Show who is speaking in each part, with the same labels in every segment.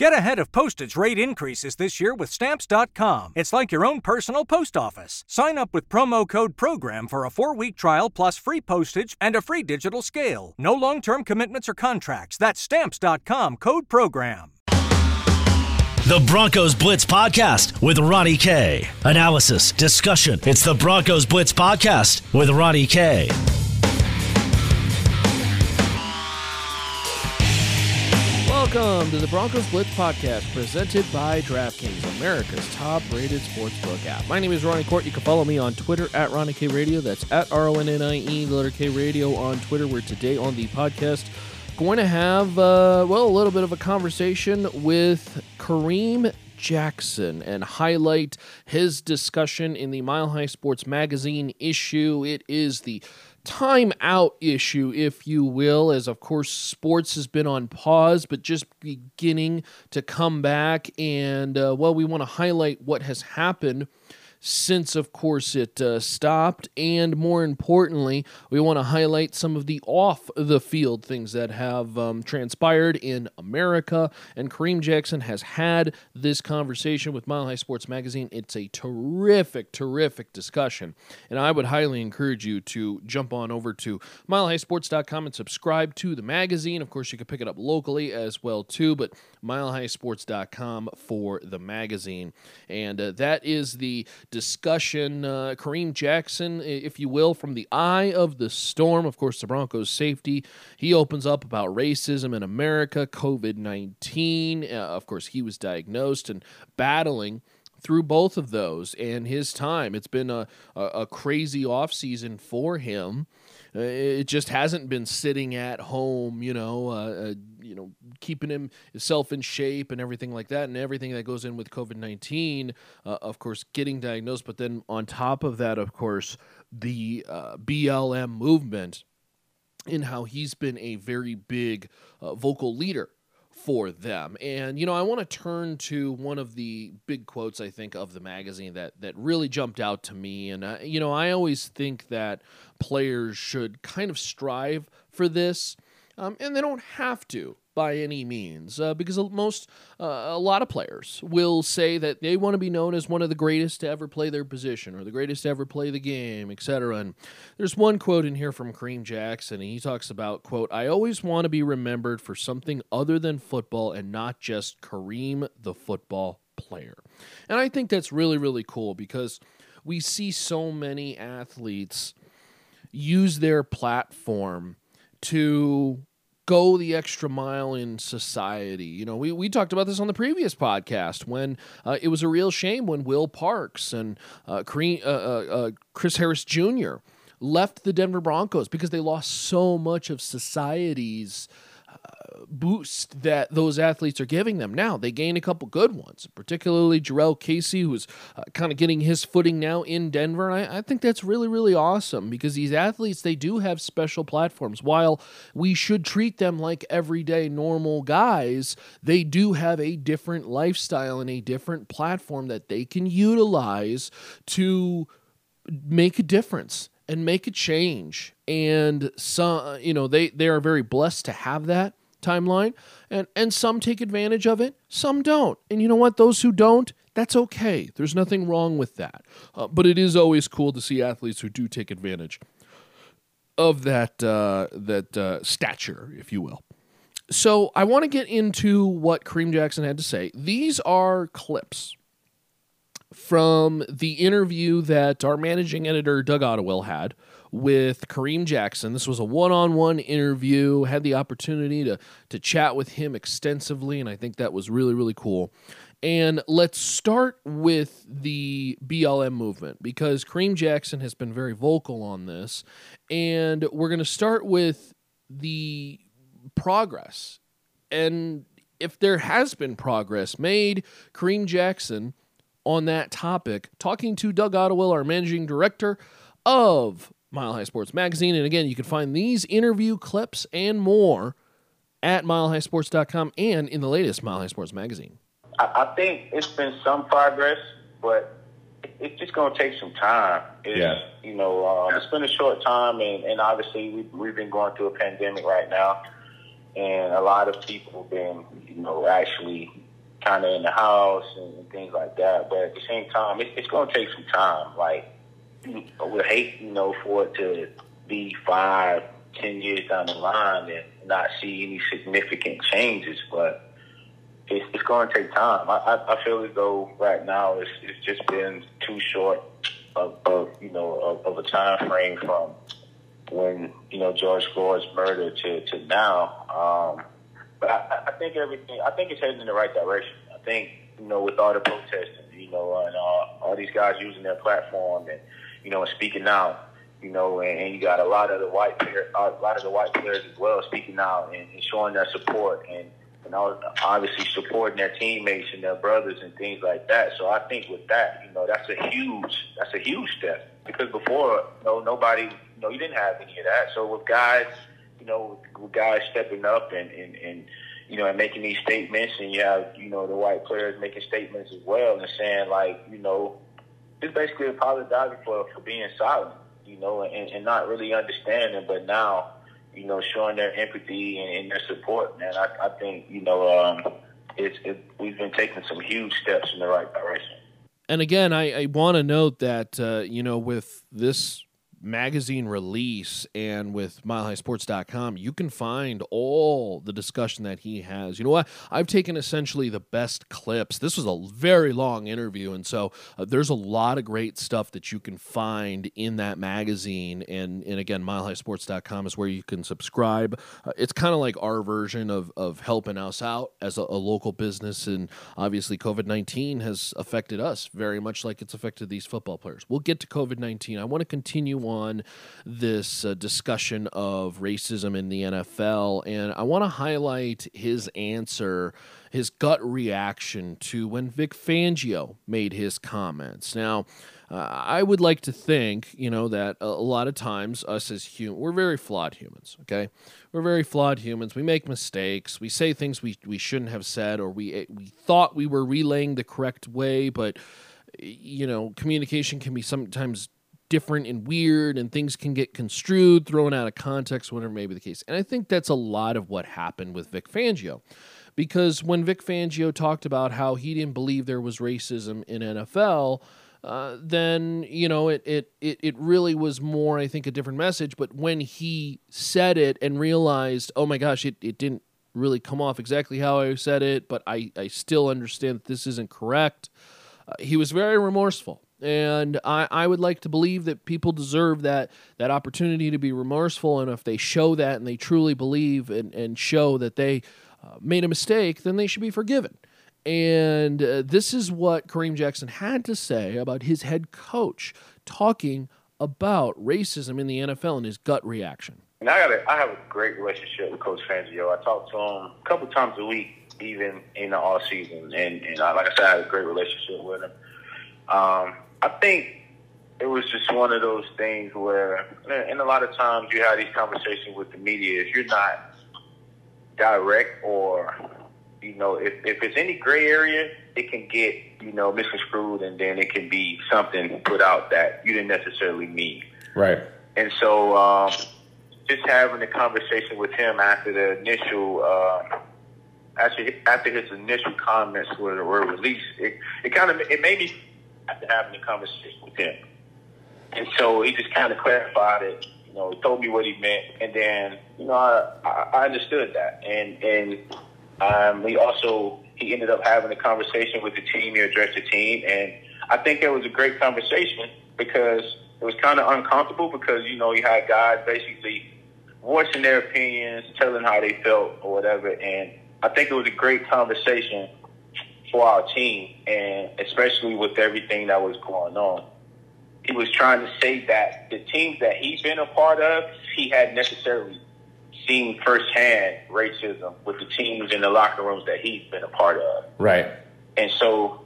Speaker 1: Get ahead of postage rate increases this year with Stamps.com. It's like your own personal post office. Sign up with promo code PROGRAM for a four week trial plus free postage and a free digital scale. No long term commitments or contracts. That's Stamps.com code PROGRAM.
Speaker 2: The Broncos Blitz Podcast with Ronnie K. Analysis, discussion. It's the Broncos Blitz Podcast with Ronnie K.
Speaker 3: Welcome to the Broncos Blitz podcast presented by DraftKings, America's top rated sportsbook app. My name is Ronnie Kohrt. You can follow me on Twitter at Ronnie K Radio. That's at R O N N I E, letter K Radio on Twitter. We're today on the podcast going to have, uh, well, a little bit of a conversation with Kareem Jackson and highlight his discussion in the Mile High Sports Magazine issue. It is the time out issue, if you will, as of course sports has been on pause, but just beginning to come back. And uh, well, we want to highlight what has happened since, of course, it uh, stopped. And more importantly, we want to highlight some of the off the field things that have um, transpired in America. And Kareem Jackson has had this conversation with Mile High Sports Magazine. It's a terrific, terrific discussion. And I would highly encourage you to jump on over to milehighsports.com and subscribe to the magazine. Of course, you can pick it up locally as well, too, but milehighsports.com for the magazine. And uh, that is the discussion. Uh, Kareem Jackson, if you will, from the eye of the storm. Of course, the Broncos' safety. He opens up about racism in America, COVID 19. Uh, of course, he was diagnosed and battling through both of those and his time. It's been a, a, a crazy offseason for him. Uh, it just hasn't been sitting at home, you know, uh, uh, you know, keeping himself in shape and everything like that, and everything that goes in with COVID nineteen. Uh, of course, getting diagnosed, but then on top of that, of course, the BLM movement, and how he's been a very big vocal leader for them. And you know, I want to turn to one of the big quotes I think of the magazine that that really jumped out to me. And uh, you know, I always think that players should kind of strive for this, um, and they don't have to by any means, uh, because most, uh, a lot of players will say that they want to be known as one of the greatest to ever play their position or the greatest to ever play the game, etc. And there's one quote in here from Kareem Jackson, and he talks about, quote, I always want to be remembered for something other than football and not just Kareem the football player. And I think that's really, really cool because we see so many athletes use their platform to go the extra mile in society. You know, we, we talked about this on the previous podcast when uh, it was a real shame when Will Parks and uh, uh, uh, uh, Chris Harris Jr. left the Denver Broncos because they lost so much of society's boost that those athletes are giving them. Now, they gain a couple good ones, particularly Jurrell Casey, who's uh, kind of getting his footing now in Denver. I, I think that's really, really awesome because these athletes, they do have special platforms. While we should treat them like everyday normal guys, they do have a different lifestyle and a different platform that they can utilize to make a difference and make a change and some you know they they are very blessed to have that timeline, and and some take advantage of it, some don't. And you know what? Those who don't, that's okay. There's nothing wrong with that. Uh, but it is always cool to see athletes who do take advantage of that uh, that uh, stature, if you will. So I want to get into what Kareem Jackson had to say. These are clips from the interview that our managing editor Doug Ottewill had with Kareem Jackson. This was a one-on-one interview. Had the opportunity to to chat with him extensively, and I think that was really really cool. And let's start with the BLM movement because Kareem Jackson has been very vocal on this, and we're going to start with the progress and if there has been progress made, Kareem Jackson on that topic, talking to Doug Ottewill, our managing director of Mile High Sports Magazine. And again, you can find these interview clips and more at milehighsports.com and in the latest Mile High Sports Magazine.
Speaker 4: I, think it's been some progress, but it's just going to take some time. It's, yeah. You know, um, it's been a short time, and, and obviously we, we've been going through a pandemic right now, and a lot of people have been, you know, actually kind of in the house and, things like that. But at the same time, it, it's going to take some time. Like, I would hate, you know, for it to be five, ten years down the line and not see any significant changes. But it's, it's going to take time. I, I, I feel as though right now it's, it's just been too short of, of you know of, of a time frame from when you know George Floyd's murder to to now. Um, but I, I think everything. I think it's heading in the right direction. I think you know with all the protesting, you know, and uh, all these guys using their platform and you know and speaking out. You know, and, and you got a lot of the white player, a lot of the white players as well speaking out and, and showing their support and and obviously supporting their teammates and their brothers and things like that. So I think with that, you know, that's a huge that's a huge step because before, you know, nobody, you know, you didn't have any of that. So with guys, you know, guys stepping up and and, and you know, and making these statements, and you have, you know, the white players making statements as well and saying like, you know, just basically apologizing for for being silent, you know, and, and not really understanding, but now you know, showing their empathy and, and their support, man. I, I think, you know, um, it's, it, we've been taking some huge steps in the right direction.
Speaker 3: And again, I, I want to note that, uh, you know, with this magazine release and with milehighsports.com, you can find all the discussion that he has. You know what? I've taken essentially the best clips. This was a very long interview, and so uh, there's a lot of great stuff that you can find in that magazine. And, and again, milehighsports.com is where you can subscribe. Uh, it's kind of like our version of, of helping us out as a, a local business. And obviously, COVID 19 has affected us very much like it's affected these football players. We'll get to COVID 19. I want to continue on this uh, discussion of racism in the NFL, and I want to highlight his answer, his gut reaction to when Vic Fangio made his comments. Now, uh, I would like to think, you know, that a, lot of times us as humans, we're very flawed humans, okay? We're very flawed humans. We make mistakes. We say things we, we shouldn't have said, or we, we thought we were relaying the correct way, but, you know, communication can be sometimes different and weird and things can get construed, thrown out of context, whatever may be the case. And I think that's a lot of what happened with Vic Fangio. Because when Vic Fangio talked about how he didn't believe there was racism in NFL, uh, then you know it, it it it really was more I think a different message. But when he said it and realized, oh my gosh, it, it didn't really come off exactly how I said it, but I, I still understand that this isn't correct. Uh, he was very remorseful and I, I would like to believe that people deserve that that opportunity to be remorseful. And if they show that and they truly believe and, and show that they uh, made a mistake, then they should be forgiven. And uh, this is what Kareem Jackson had to say about his head coach talking about racism in the NFL and his gut reaction.
Speaker 4: And I got a, I have a great relationship with Coach Fangio. I talk to him a couple times a week, even in the off season, and and I, like I said, I have a great relationship with him. Um, I think it was just one of those things where, and a lot of times you have these conversations with the media. If you're not direct or, you know, if, if it's any gray area, it can get, you know, misconstrued and then it can be something put out that you didn't necessarily mean.
Speaker 5: Right.
Speaker 4: And so, um, just having a conversation with him after the initial, uh, after, after his initial comments were, were released, it, it kind of, it made me after having a conversation with him. And so he just kind of clarified it, you know, told me what he meant, and then you know I, I understood that, and and um, he also he ended up having a conversation with the team. He addressed the team, and I think it was a great conversation because it was kind of uncomfortable because you know you had guys basically voicing their opinions, telling how they felt or whatever, and I think it was a great conversation for our team, and especially with everything that was going on. He was trying to say that the teams that he's been a part of, he had necessarily seen firsthand racism with the teams in the locker rooms that he's been a part of.
Speaker 5: Right.
Speaker 4: And so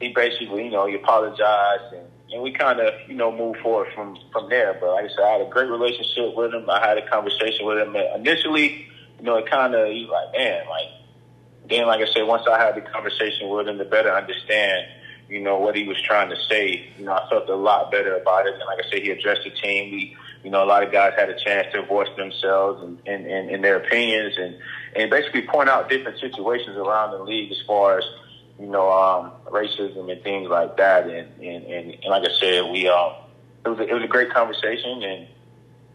Speaker 4: he basically, you know, he apologized and, and we kind of, you know, moved forward from, from there. But like I said, I had a great relationship with him. I had a conversation with him. And initially, you know, it kind of, he's like, man, like, then, like I said, once I had the conversation with him to better understand, you know, what he was trying to say, you know, I felt a lot better about it. And like I said, he addressed the team. We, you know, a lot of guys had a chance to voice themselves and, and, and, and their opinions and, and basically point out different situations around the league as far as, you know, um, racism and things like that. And, and, and, and like I said, we, um, it was, a, it was a great conversation and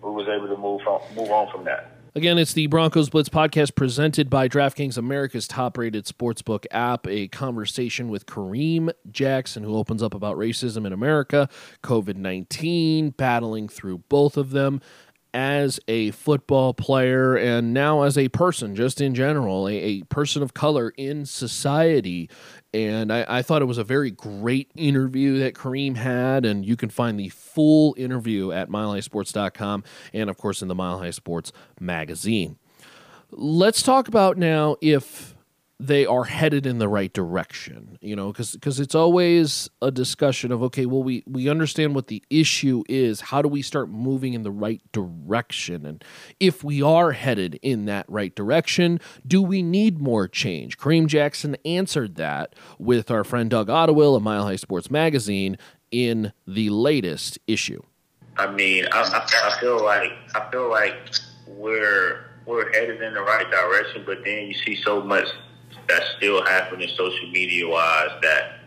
Speaker 4: we was able to move from, move on from that.
Speaker 3: Again, it's the Broncos Blitz podcast presented by DraftKings, America's top rated sportsbook app. A conversation with Kareem Jackson, who opens up about racism in America, COVID 19, battling through both of them as a football player and now as a person, just in general, a, a person of color in society. And I, I, thought it was a very great interview that Kareem had. And you can find the full interview at milehighsports.com and, of course, in the Mile High Sports magazine. Let's talk about now if they are headed in the right direction you know because because it's always a discussion of okay well we we understand what the issue is. How do we start moving in the right direction? And if we are headed in that right direction do we need more change? Kareem Jackson answered that with our friend Doug Ottewill of Mile High Sports Magazine in the latest issue.
Speaker 4: I mean I, I, I feel like I feel like we're we're headed in the right direction but then you see so much that's still happening social media wise that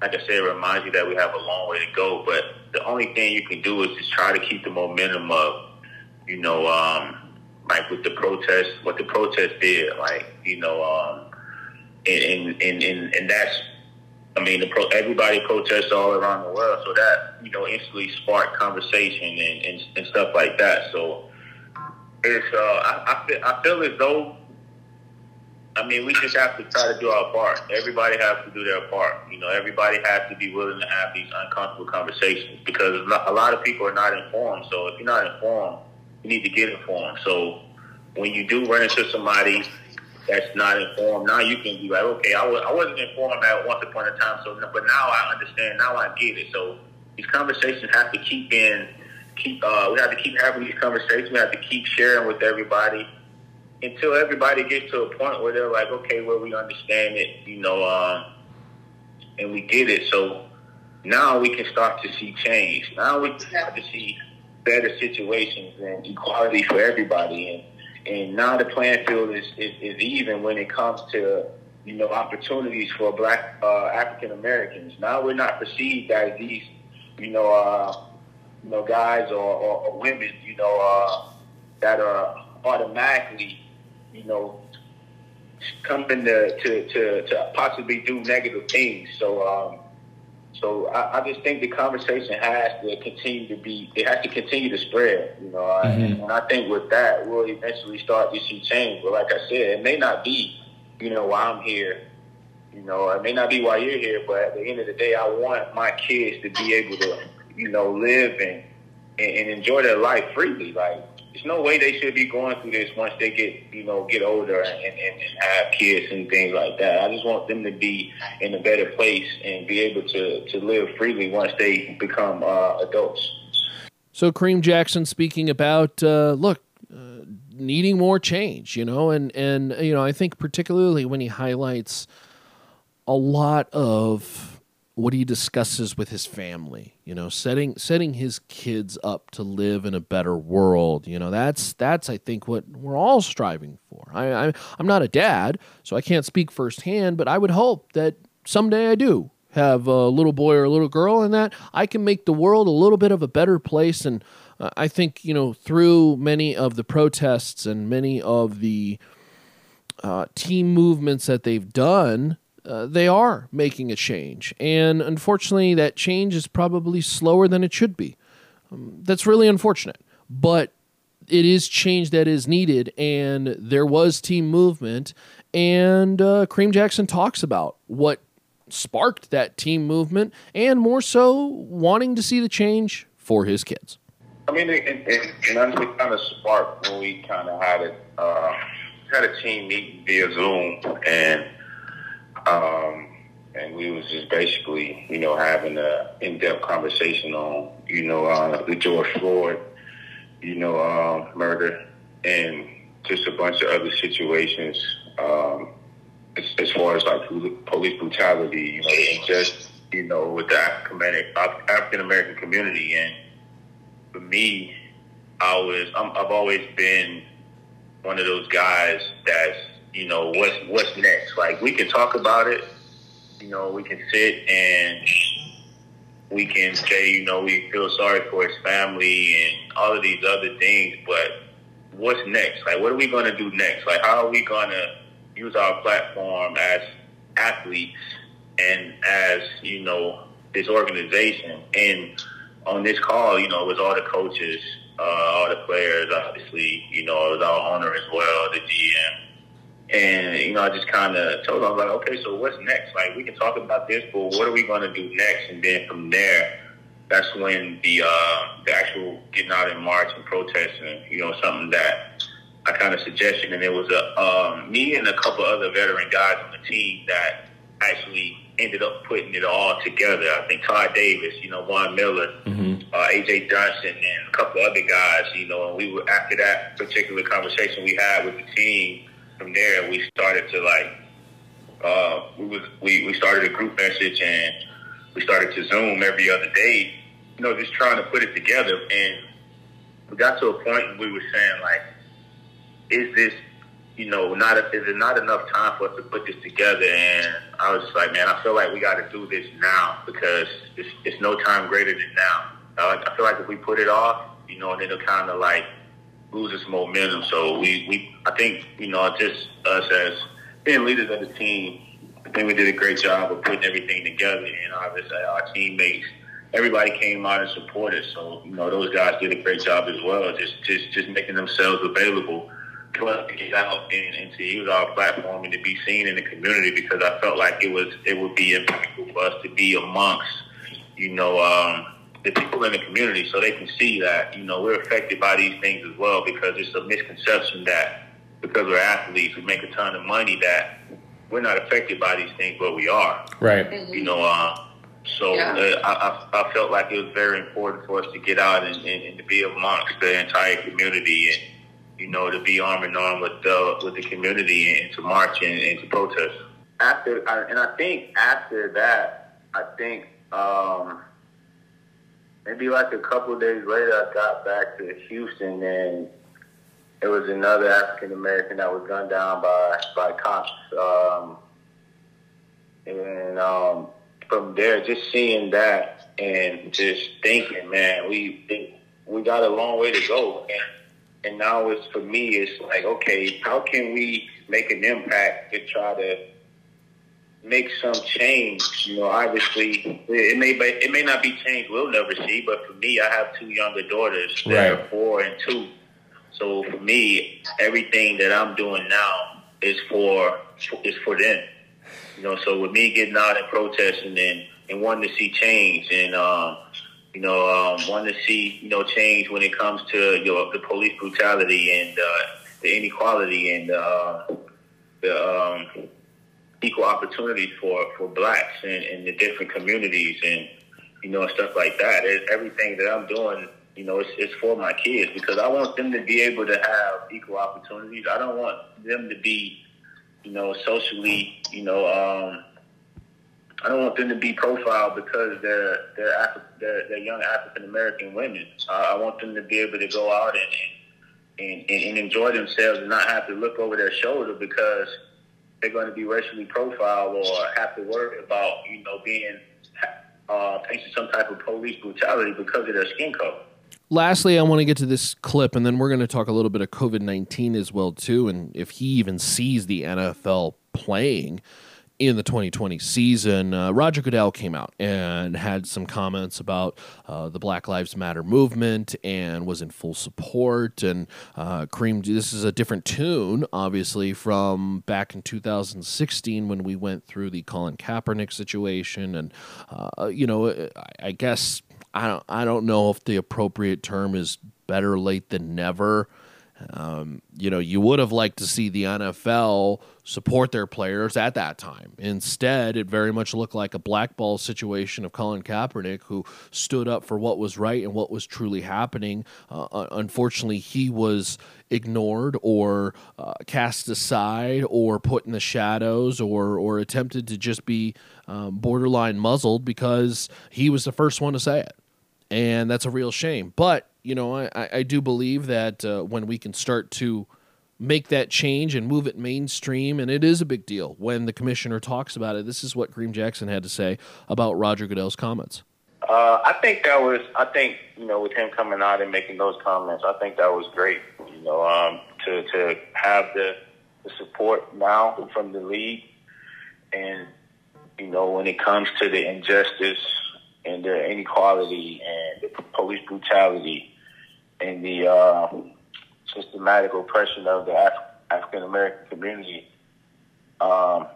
Speaker 4: like I said, reminds you that we have a long way to go. But the only thing you can do is just try to keep the momentum up. You know, um, like with the protest, what the protest did, like you know, um, and and and and that's, I mean, the pro, everybody protests all around the world, so that you know instantly sparked conversation and and, and stuff like that. So it's, uh, I, I feel, I feel as though I mean, we just have to try to do our part. Everybody has to do their part. You know, everybody has to be willing to have these uncomfortable conversations because a lot of people are not informed. So if you're not informed, you need to get informed. So when you do run into somebody that's not informed, now you can be like, okay, I wasn't informed at once upon a time, so but now I understand. Now I get it. So these conversations have to keep in, keep. Uh, we have to keep having these conversations. We have to keep sharing with everybody until everybody gets to a point where they're like, okay, well, we understand it, you know, um, and we get it. So now we can start to see change. Now we can start to see better situations and equality for everybody. And and now the playing field is, is, is even when it comes to you know opportunities for Black uh, African Americans. Now we're not perceived as these you know uh, you know guys or, or, or women you know uh, that are automatically you know, coming to, to, to, to possibly do negative things. So, um, so I, I, just think the conversation has to continue to be, it has to continue to spread, you know, mm-hmm. and I think with that, we'll eventually start to see change. But like I said, it may not be, you know, why I'm here, you know, it may not be why you're here, but at the end of the day, I want my kids to be able to, you know, live and, and, and enjoy their life freely. Like, there's no way they should be going through this once they get, you know, get older and, and, and have kids and things like that. I just want them to be in a better place and be able to, to live freely once they become uh, adults.
Speaker 3: So, Kareem Jackson speaking about, uh, look, uh, needing more change, you know, and, and, you know, I think particularly when he highlights a lot of what he discusses with his family you know setting setting his kids up to live in a better world you know that's that's i think what we're all striving for. I, I i'm not a dad so i can't speak firsthand but i would hope that someday i do have a little boy or a little girl and that i can make the world a little bit of a better place. And uh, i think you know through many of the protests and many of the uh, team movements that they've done uh, they are making a change. And unfortunately, that change is probably slower than it should be. Um, that's really unfortunate. But it is change that is needed. And there was team movement. And uh, Kareem Jackson talks about what sparked that team movement and more so wanting to see the change for his kids.
Speaker 4: I mean, it, it, it, it kind of sparked when we kind of had it, uh, had a team meeting via Zoom and um, and we was just basically, you know, having a in-depth conversation on, you know, uh, the George Floyd, you know, uh, murder, and just a bunch of other situations um, as, as, far as like police brutality, you know, and just, you know, with the African American community. And for me, I was, i I've always been one of those guys that's you know what's what's next. Like we can talk about it, you know, we can sit and we can say, you know, we feel sorry for his family and all of these other things, but what's next? Like, what are we to do next? Like, how are we to use our platform as athletes and as, you know, this organization? And on this call, you know, it was all the coaches, uh, all the players, obviously, you know, it was our owner as well, the GM. And, you know, I just kind of told them, like, okay, so what's next? Like, we can talk about this, but what are we going to do next? And then from there, that's when the uh, the actual getting out in March and protesting, you know, something that I kind of suggested, and it was a um, me and a couple other veteran guys on the team that actually ended up putting it all together. I think Todd Davis, you know, Von Miller, mm-hmm. uh, AJ Johnson, and a couple other guys, you know, and we were after that particular conversation we had with the team. From there, we started to like uh, we was we, we started a group message and we started to Zoom every other day, you know, just trying to put it together. And we got to a point we were saying, like, is this, you know, not a, is it not enough time for us to put this together? And I was just like, man, I feel like we got to do this now because it's, it's no time greater than now. Uh, I feel like if we put it off, you know, then it'll kind of like lose its momentum. So we, we, I think, you know, just us as being leaders of the team, I think we did a great job of putting everything together, and obviously our teammates, everybody came out and supported. So you know those guys did a great job as well, just just just making themselves available to get out and, and to use our platform and to be seen in the community because I felt like it was it would be impactful for us to be amongst you know um, the people in the community so they can see that you know we're affected by these things as well because it's a misconception that because we're athletes we make a ton of money that we're not affected by these things, but we are.
Speaker 3: Right.
Speaker 4: Mm-hmm. You know, uh, so yeah. uh, I, I, felt like it was very important for us to get out and, and, and, to be amongst the entire community and, you know, to be arm in arm with the, with the community and to march and, and to protest. After, and I think after that, I think um, maybe like a couple days later, I got back to Houston and it was another African American that was gunned down by by cops. Um, and um, from there, just seeing that and just thinking, man, we we got a long way to go. And and now it's for me, it's like, okay, how can we make an impact to try to make some change? You know, obviously, it may be, it may not be change we'll never see, but for me, I have two younger daughters that right. are four and two so for me, everything that I'm doing now is for is for them. You know, so with me getting out and protesting and, and wanting to see change and um, you know, um, wanting to see, you know, change when it comes to you know, the police brutality and uh, the inequality and uh, the um, equal opportunity for, for blacks and, and the different communities and, you know, stuff like that. It's everything that I'm doing you know, it's, it's for my kids because I want them to be able to have equal opportunities. I don't want them to be, you know, socially, you know, um, I don't want them to be profiled because they're they're Afri- they're, they're young African American women. Uh, I want them to be able to go out and, and and, and enjoy themselves and not have to look over their shoulder because they're going to be racially profiled or have to worry about you know being uh, facing some type of police brutality because of their skin color.
Speaker 3: Lastly, I want to get to this clip, and then we're going to talk a little bit of COVID nineteen as well too, and if he even sees the NFL playing in the 2020 season. Uh, Roger Goodell came out and had some comments about uh, the Black Lives Matter movement and was in full support. And uh, Kareem, this is a different tune, obviously, from back in 2016 when we went through the Colin Kaepernick situation. And, uh, you know, I, I guess I don't I don't know if the appropriate term is better late than never. Um, you know, you would have liked to see the NFL support their players at that time. Instead, it very much looked like a blackball situation of Colin Kaepernick, who stood up for what was right and what was truly happening. Uh, unfortunately, he was ignored or uh, cast aside or put in the shadows or or attempted to just be um, borderline muzzled because he was the first one to say it and that's a real shame. But you know, I, I do believe that uh, when we can start to make that change and move it mainstream. And it is a big deal when the commissioner talks about it. This is what Kareem Jackson had to say about Roger Goodell's comments.
Speaker 4: Uh, I think that was, I think, you know, with him coming out and making those comments, I think that was great, you know, um, to, to have the, the support now from the league. And, you know, when it comes to the injustice and the inequality and the police brutality and the uh, systematic oppression of the Af- African American community, um,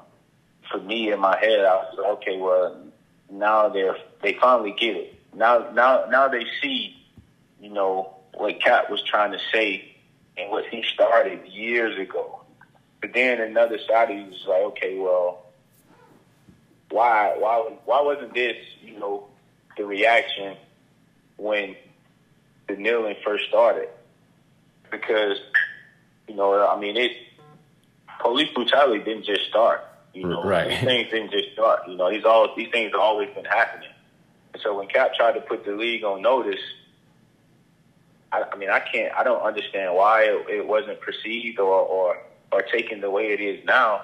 Speaker 4: for me in my head, I was like, okay, well, now they're they finally get it. Now, now, now they see, you know, what Cap was trying to say and what he started years ago. But then another side of you was like, okay, well, why, why, why wasn't this, you know, the reaction when kneeling first started? Because, you know, I mean, it police brutality didn't just start. You know,
Speaker 3: right.
Speaker 4: these things didn't just start. You know, these all these things have always been happening. And so when Cap tried to put the league on notice, I, I mean, I can't, I don't understand why it, it wasn't perceived or, or or taken the way it is now.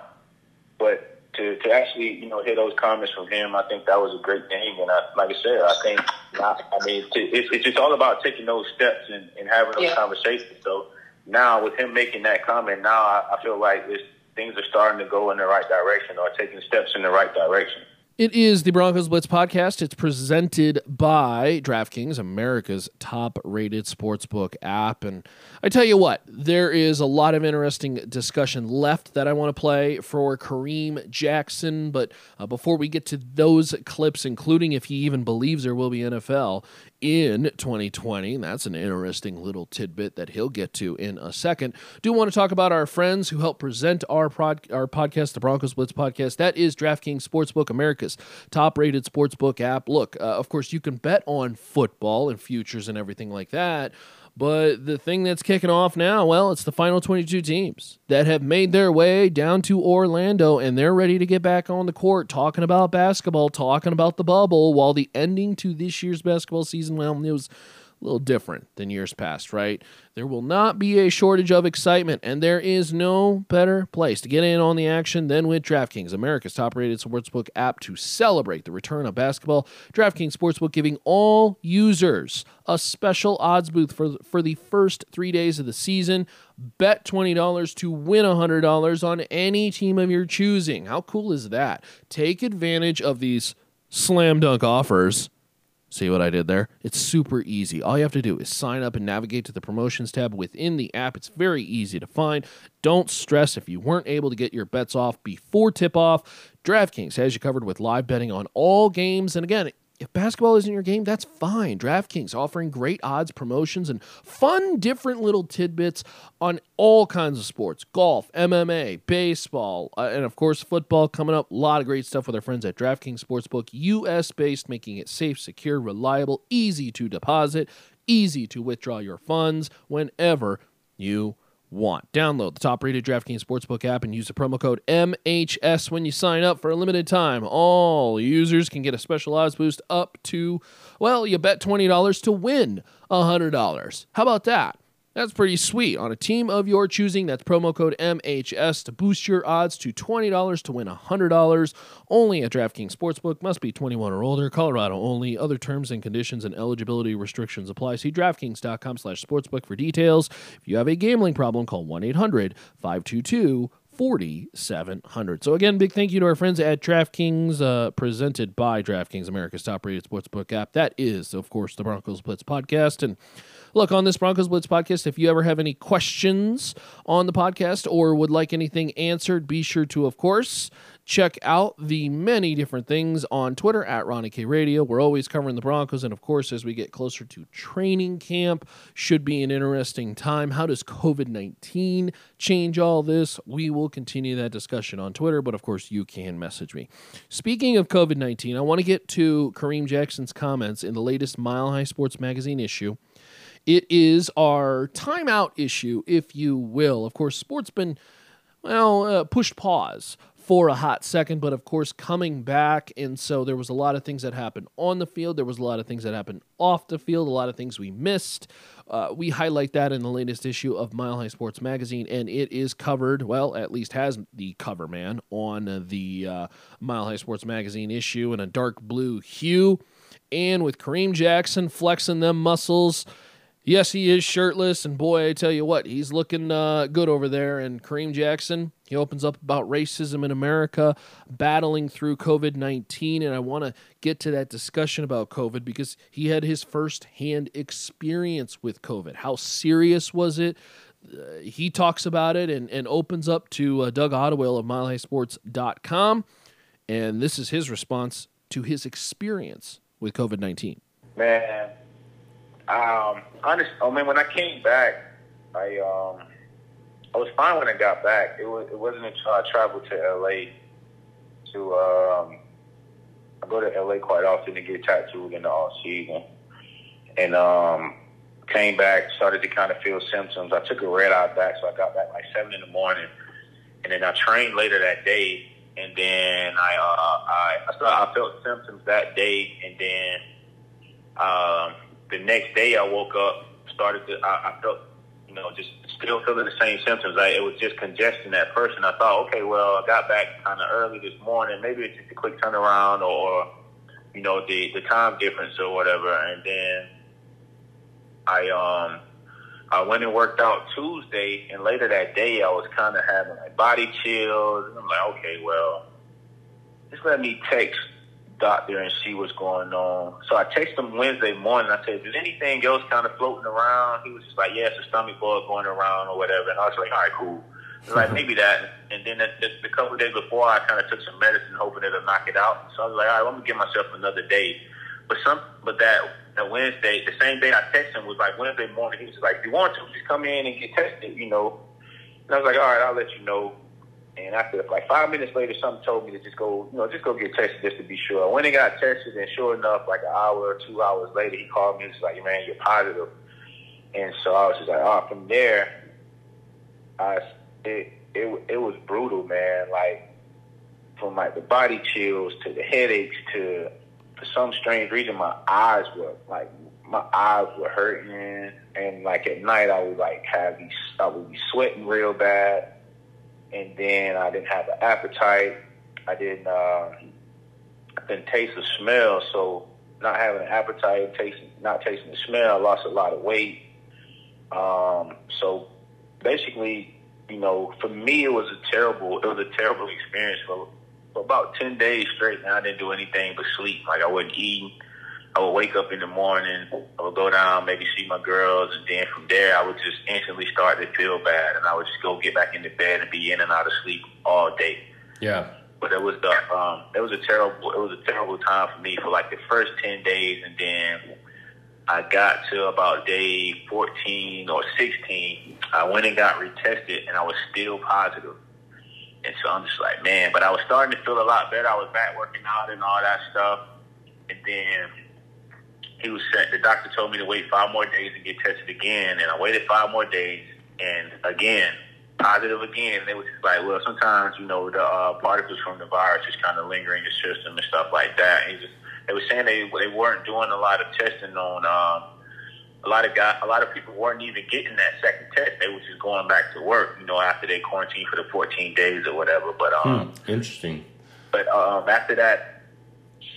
Speaker 4: But to to actually, you know, hear those comments from him, I think that was a great thing. And I, like I said, I think, I, I mean, it's, it's just all about taking those steps and, and having those
Speaker 5: Yeah.
Speaker 4: conversations. So now with him making that comment, now I, I feel like it's, things are starting to go in the right direction or taking steps in the right direction.
Speaker 3: It is the Broncos Blitz podcast. It's presented by DraftKings, America's top rated sportsbook app. And I tell you what, there is a lot of interesting discussion left that I want to play for Kareem Jackson. But uh, before we get to those clips, including if he even believes there will be NFL in 2020, that's an interesting little tidbit that he'll get to in a second. Do want to talk about our friends who help present our, prod, our podcast, the Broncos Blitz podcast. That is DraftKings Sportsbook, America's top rated sportsbook app. Look, uh, of course, you can bet on football and futures and everything like that. But the thing that's kicking off now, well, it's the final 22 teams that have made their way down to Orlando and they're ready to get back on the court talking about basketball, talking about the bubble, while the ending to this year's basketball season, well, it was little different than years past, right? There will not be a shortage of excitement, and there is no better place to get in on the action than with DraftKings, America's top rated sportsbook app to celebrate the return of basketball. DraftKings Sportsbook giving all users a special odds booth for, for the first three days of the season. Bet $20 to win $100 on any team of your choosing. How cool is that? Take advantage of these slam dunk offers. See what I did there? It's super easy. All you have to do is sign up and navigate to the promotions tab within the app. It's very easy to find. Don't stress if you weren't able to get your bets off before tip off. DraftKings has you covered with live betting on all games. And again, if basketball isn't your game, that's fine. DraftKings offering great odds, promotions, and fun, different little tidbits on all kinds of sports golf, MMA, baseball, uh, and of course, football coming up. A lot of great stuff with our friends at DraftKings Sportsbook, US based, making it safe, secure, reliable, easy to deposit, easy to withdraw your funds whenever you want. Download the top rated DraftKings Sportsbook app and use the promo code MHS when you sign up for a limited time. All users can get a special odds boost up to, well, you bet $20 to win $100. How about that? That's pretty sweet. On a team of your choosing, that's promo code MHS to boost your odds to $20 to win $100. Only at DraftKings Sportsbook. Must be 21 or older. Colorado only. Other terms and conditions and eligibility restrictions apply. See DraftKings.com slash sportsbook for details. If you have a gambling problem, call 1-800-522 4700. So again, big thank you to our friends at DraftKings, uh, presented by DraftKings, America's top-rated sportsbook app. That is, of course, the Broncos Blitz podcast. And look, on this Broncos Blitz podcast, if you ever have any questions on the podcast or would like anything answered, be sure to, of course, check out the many different things on Twitter at Ronnie K Radio. We're always covering the Broncos, and of course, as we get closer to training camp, should be an interesting time. How does COVID 19 change all this? We will continue that discussion on Twitter, but of course, you can message me. Speaking of COVID 19, I want to get to Kareem Jackson's comments in the latest Mile High Sports Magazine issue. It is our timeout issue, if you will. Of course, sports been well uh, pushed pause for a hot second, but of course coming back. And so there was a lot of things that happened on the field. There was a lot of things that happened off the field, a lot of things we missed. Uh, we highlight that in the latest issue of Mile High Sports Magazine, and it is covered, well, at least has the cover man on the uh, Mile High Sports Magazine issue in a dark blue hue. And with Kareem Jackson flexing them muscles yes, he is shirtless, and boy, I tell you what, he's looking uh, good over there. And Kareem Jackson, he opens up about racism in America, battling through COVID 19. And I want to get to that discussion about COVID because he had his first-hand experience with COVID. How serious was it? Uh, he talks about it and, and opens up to uh, Doug Ottewill of MileHighSports.com. And this is his response to his experience with COVID 19.
Speaker 4: Man, um, honest, I mean, when I came back, I um, I was fine when I got back. It was it wasn't until I traveled to LA to um, I go to LA quite often to get tattooed in the off season, and um, came back, started to kind of feel symptoms. I took a red eye back, so I got back like seven in the morning, and then I trained later that day, and then I uh, I I, started, I felt symptoms that day, and then. Um, the next day I woke up, started to, I, I felt, you know, just still feeling the same symptoms. I, it was just congestion at first. And I thought, okay, well, I got back kind of early this morning. Maybe it's just a quick turnaround or, you know, the, the time difference or whatever. And then I, um, I went and worked out Tuesday, and later that day, I was kind of having like body chills. And I'm like, okay, well, just let me text doctor and see what's going on. So I texted him Wednesday morning. I said, "Is anything else kind of floating around?" He was just like, "Yeah, it's a stomach bug going around or whatever." And I was like, "All right, cool." like maybe that. And then the, the, couple days before, I kind of took some medicine, hoping it'll knock it out. So I was like, "All right, let me give myself another day." But some, but that that Wednesday, the same day I texted him was like Wednesday morning. He was like, "If you want to, just come in and get tested," you know. And I was like, "All right, I'll let you know." And after like five minutes later, something told me to just go, you know, just go get tested just to be sure. I went and got tested, and sure enough, like an hour or two hours later, he called me was like, "Man, you're positive." And so I was just like, "Oh." From there, I it it it was brutal, man. Like from like the body chills to the headaches to for some strange reason, my eyes were like my eyes were hurting, and like at night, I would like have these, I would be sweating real bad and then I didn't have an appetite. I didn't uh, didn't taste the smell, so not having an appetite, tasting not tasting the smell, I lost a lot of weight. Um, so basically, you know, for me, it was a terrible it was a terrible experience for for about ten days straight. Now I didn't do anything but sleep. Like I wasn't eating. I would wake up in the morning, I would go down, maybe see my girls, and then from there I would just instantly start to feel bad, and I would just go get back into bed and be in and out of sleep all day.
Speaker 5: Yeah.
Speaker 4: But it was the um, it was a terrible it was a terrible time for me for like the first ten days, and then I got to about day fourteen or sixteen. I went and got retested, and I was still positive. And so I'm just like, man. But I was starting to feel a lot better. I was back working out and all that stuff, and then he was set. The doctor told me to wait five more days and get tested again, and I waited five more days, and again positive again. And they was just like, well, sometimes you know the uh, particles from the virus just kind of linger in your system and stuff like that. And just they were saying they they weren't doing a lot of testing on. Um, a lot of guys, a lot of people weren't even getting that second test. They were just going back to work, you know, after they quarantined for the 14 days or whatever. But um,
Speaker 5: hmm, interesting.
Speaker 4: But um, after that,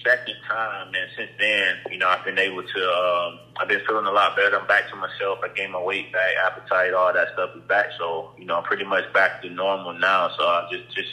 Speaker 4: second time, and since then, you know, I've been able to. Um, I've been feeling a lot better. I'm back to myself. I gained my weight back, appetite, all that stuff is back. So, you know, I'm pretty much back to normal now. So I just, just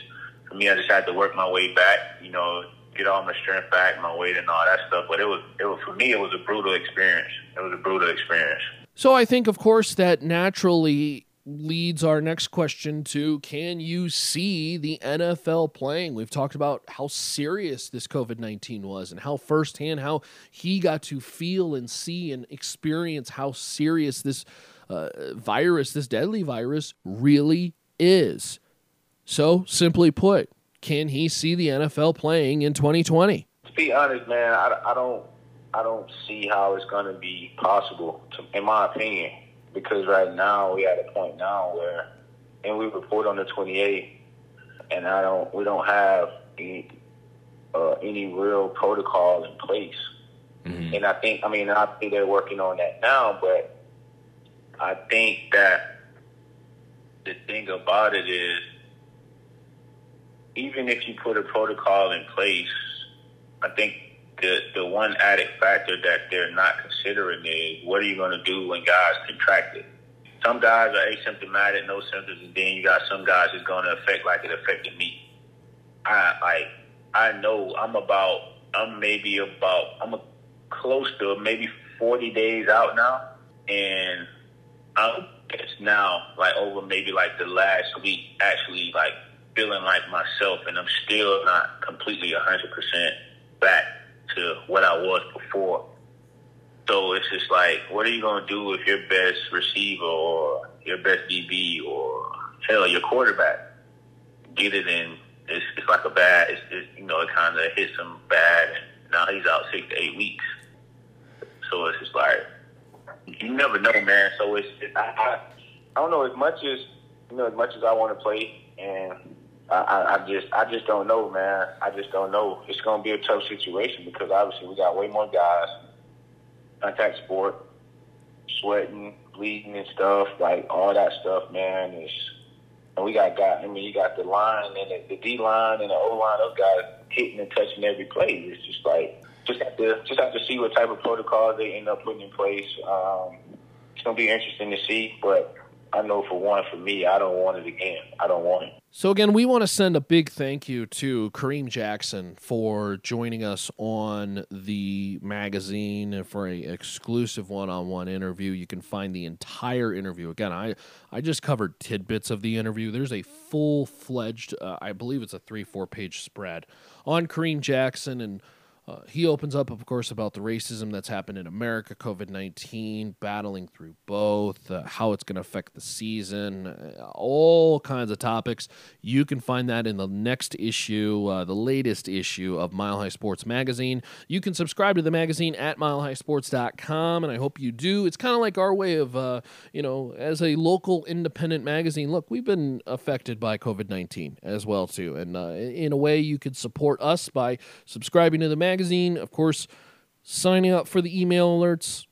Speaker 4: for me, I just had to work my way back. You know, get all my strength back, my weight, and all that stuff. But it was, it was for me, it was a brutal experience. It was a brutal experience.
Speaker 3: So I think, of course, that naturally leads our next question to can you see the NFL playing? We've talked about how serious this COVID 19 was and how firsthand how he got to feel and see and experience how serious this uh, virus, this deadly virus, really is. So, simply put, can he see the NFL playing in 2020?
Speaker 4: To be honest, man, I, I don't, I don't see how it's going to be possible, to, in my opinion because right now we at a point now where, and we report on the 28th, and I don't. We don't have any, uh, any real protocol in place. Mm-hmm. And I think, I mean, I think they're working on that now, but I think that the thing about it is, even if you put a protocol in place, I think the the one added factor that they're not considering is what are you going to do when guys contract it? Some guys are asymptomatic, no symptoms, and then you got some guys it's going to affect like it affected me. I like I know I'm about I'm maybe about I'm a, close to maybe 40 days out now, and I'm it's now like over maybe like the last week actually like feeling like myself, and I'm still not completely 100 percent back to what I was before. So it's just like, what are you going to do if your best receiver or your best DB or hell, your quarterback get it in? It's, it's like a bad, it's, it's you know, it kind of hits him bad, and now he's out six to eight weeks. So it's just like, you never know, man. So it's, it, I, I, I don't know as much as you know, as much as I want to play, and I, I just I just don't know, man. I just don't know. It's to be a tough situation because obviously we got way more guys, contact sport, sweating, bleeding and stuff, like all that stuff, man. Is and we got guys. I mean, you got the line and the, the D line and the O line. Those guys hitting and touching every play. It's just like just have to just have to see what type of protocols they end up putting in place. Um, it's to be interesting to see, but I know for one, for me, I don't want it again. I don't want it.
Speaker 3: So again, we want to send a big thank you to Kareem Jackson for joining us on the magazine for an exclusive one-on-one interview. You can find the entire interview. Again, I I just covered tidbits of the interview. There's a full-fledged, uh, I believe it's a three-four page spread on Kareem Jackson and uh, he opens up, of course, about the racism that's happened in America, COVID 19, battling through both, uh, how it's going to affect the season, uh, all kinds of topics. You can find that in the next issue, uh, the latest issue of Mile High Sports Magazine. You can subscribe to the magazine at milehighsports.com, and I hope you do. It's kind of like our way of, uh, you know, as a local independent magazine, look, we've been affected by COVID 19 as well, too. And in a way, you could support us by subscribing to the magazine magazine, of course, signing up for the email alerts.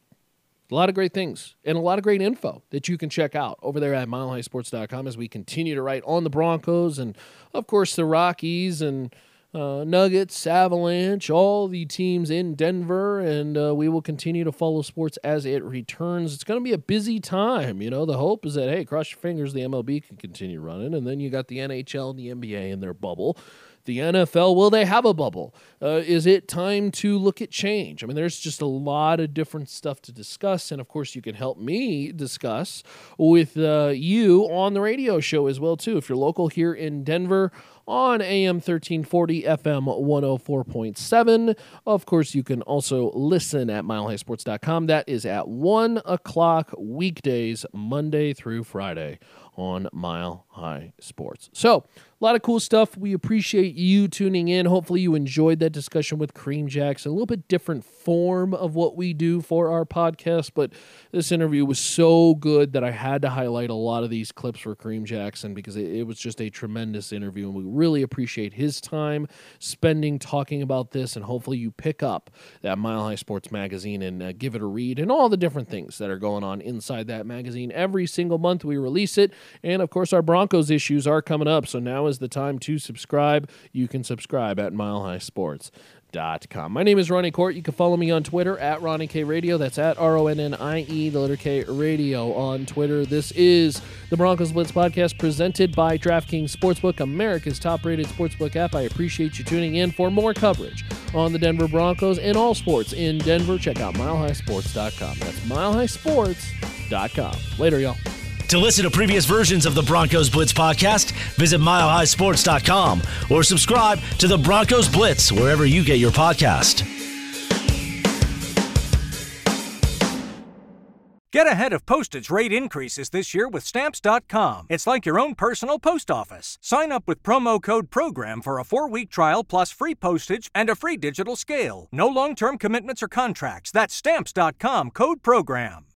Speaker 3: A lot of great things and a lot of great info that you can check out over there at milehighsports.com as we continue to write on the Broncos and, of course, the Rockies and uh, Nuggets, Avalanche, all the teams in Denver, and uh, we will continue to follow sports as it returns. It's going to be a busy time. You know, the hope is that, hey, cross your fingers, the MLB can continue running, and then you got the NHL and the NBA in their bubble the NFL, will they have a bubble? Uh, is it time to look at change? I mean, there's just a lot of different stuff to discuss. And of course, you can help me discuss with uh, you on the radio show as well, too. If you're local here in Denver, on AM 1340, FM 104.7. Of course, you can also listen at milehighsports.com. That is at 1 o'clock weekdays, Monday through Friday on Mile High Sports. So, a lot of cool stuff. We appreciate you tuning in. Hopefully, you enjoyed that discussion with Kareem Jackson. A little bit different form of what we do for our podcast, but this interview was so good that I had to highlight a lot of these clips for Kareem Jackson because it, it was just a tremendous interview. And we really appreciate his time spending talking about this. And hopefully, you pick up that Mile High Sports magazine and uh, give it a read and all the different things that are going on inside that magazine. Every single month, we release it. And of course, our Broncos issues are coming up. So now is the time to subscribe. You can subscribe at My name is Ronnie Kohrt. You can follow me on Twitter at Ronnie K Radio. That's at R O N N I E, the letter K Radio on Twitter. This is the Broncos Blitz podcast presented by DraftKings Sportsbook, America's top rated sportsbook app. I appreciate you tuning in for more coverage on the Denver Broncos and all sports in Denver. Check out milehighsports.com. That's milehighsports.com. Later, y'all.
Speaker 2: To listen to previous versions of the Broncos Blitz podcast, visit milehighsports.com or subscribe to the Broncos Blitz wherever you get your podcast.
Speaker 1: Get ahead of postage rate increases this year with stamps.com. It's like your own personal post office. Sign up with promo code PROGRAM for a four week trial plus free postage and a free digital scale. No long term commitments or contracts. That's stamps.com code PROGRAM.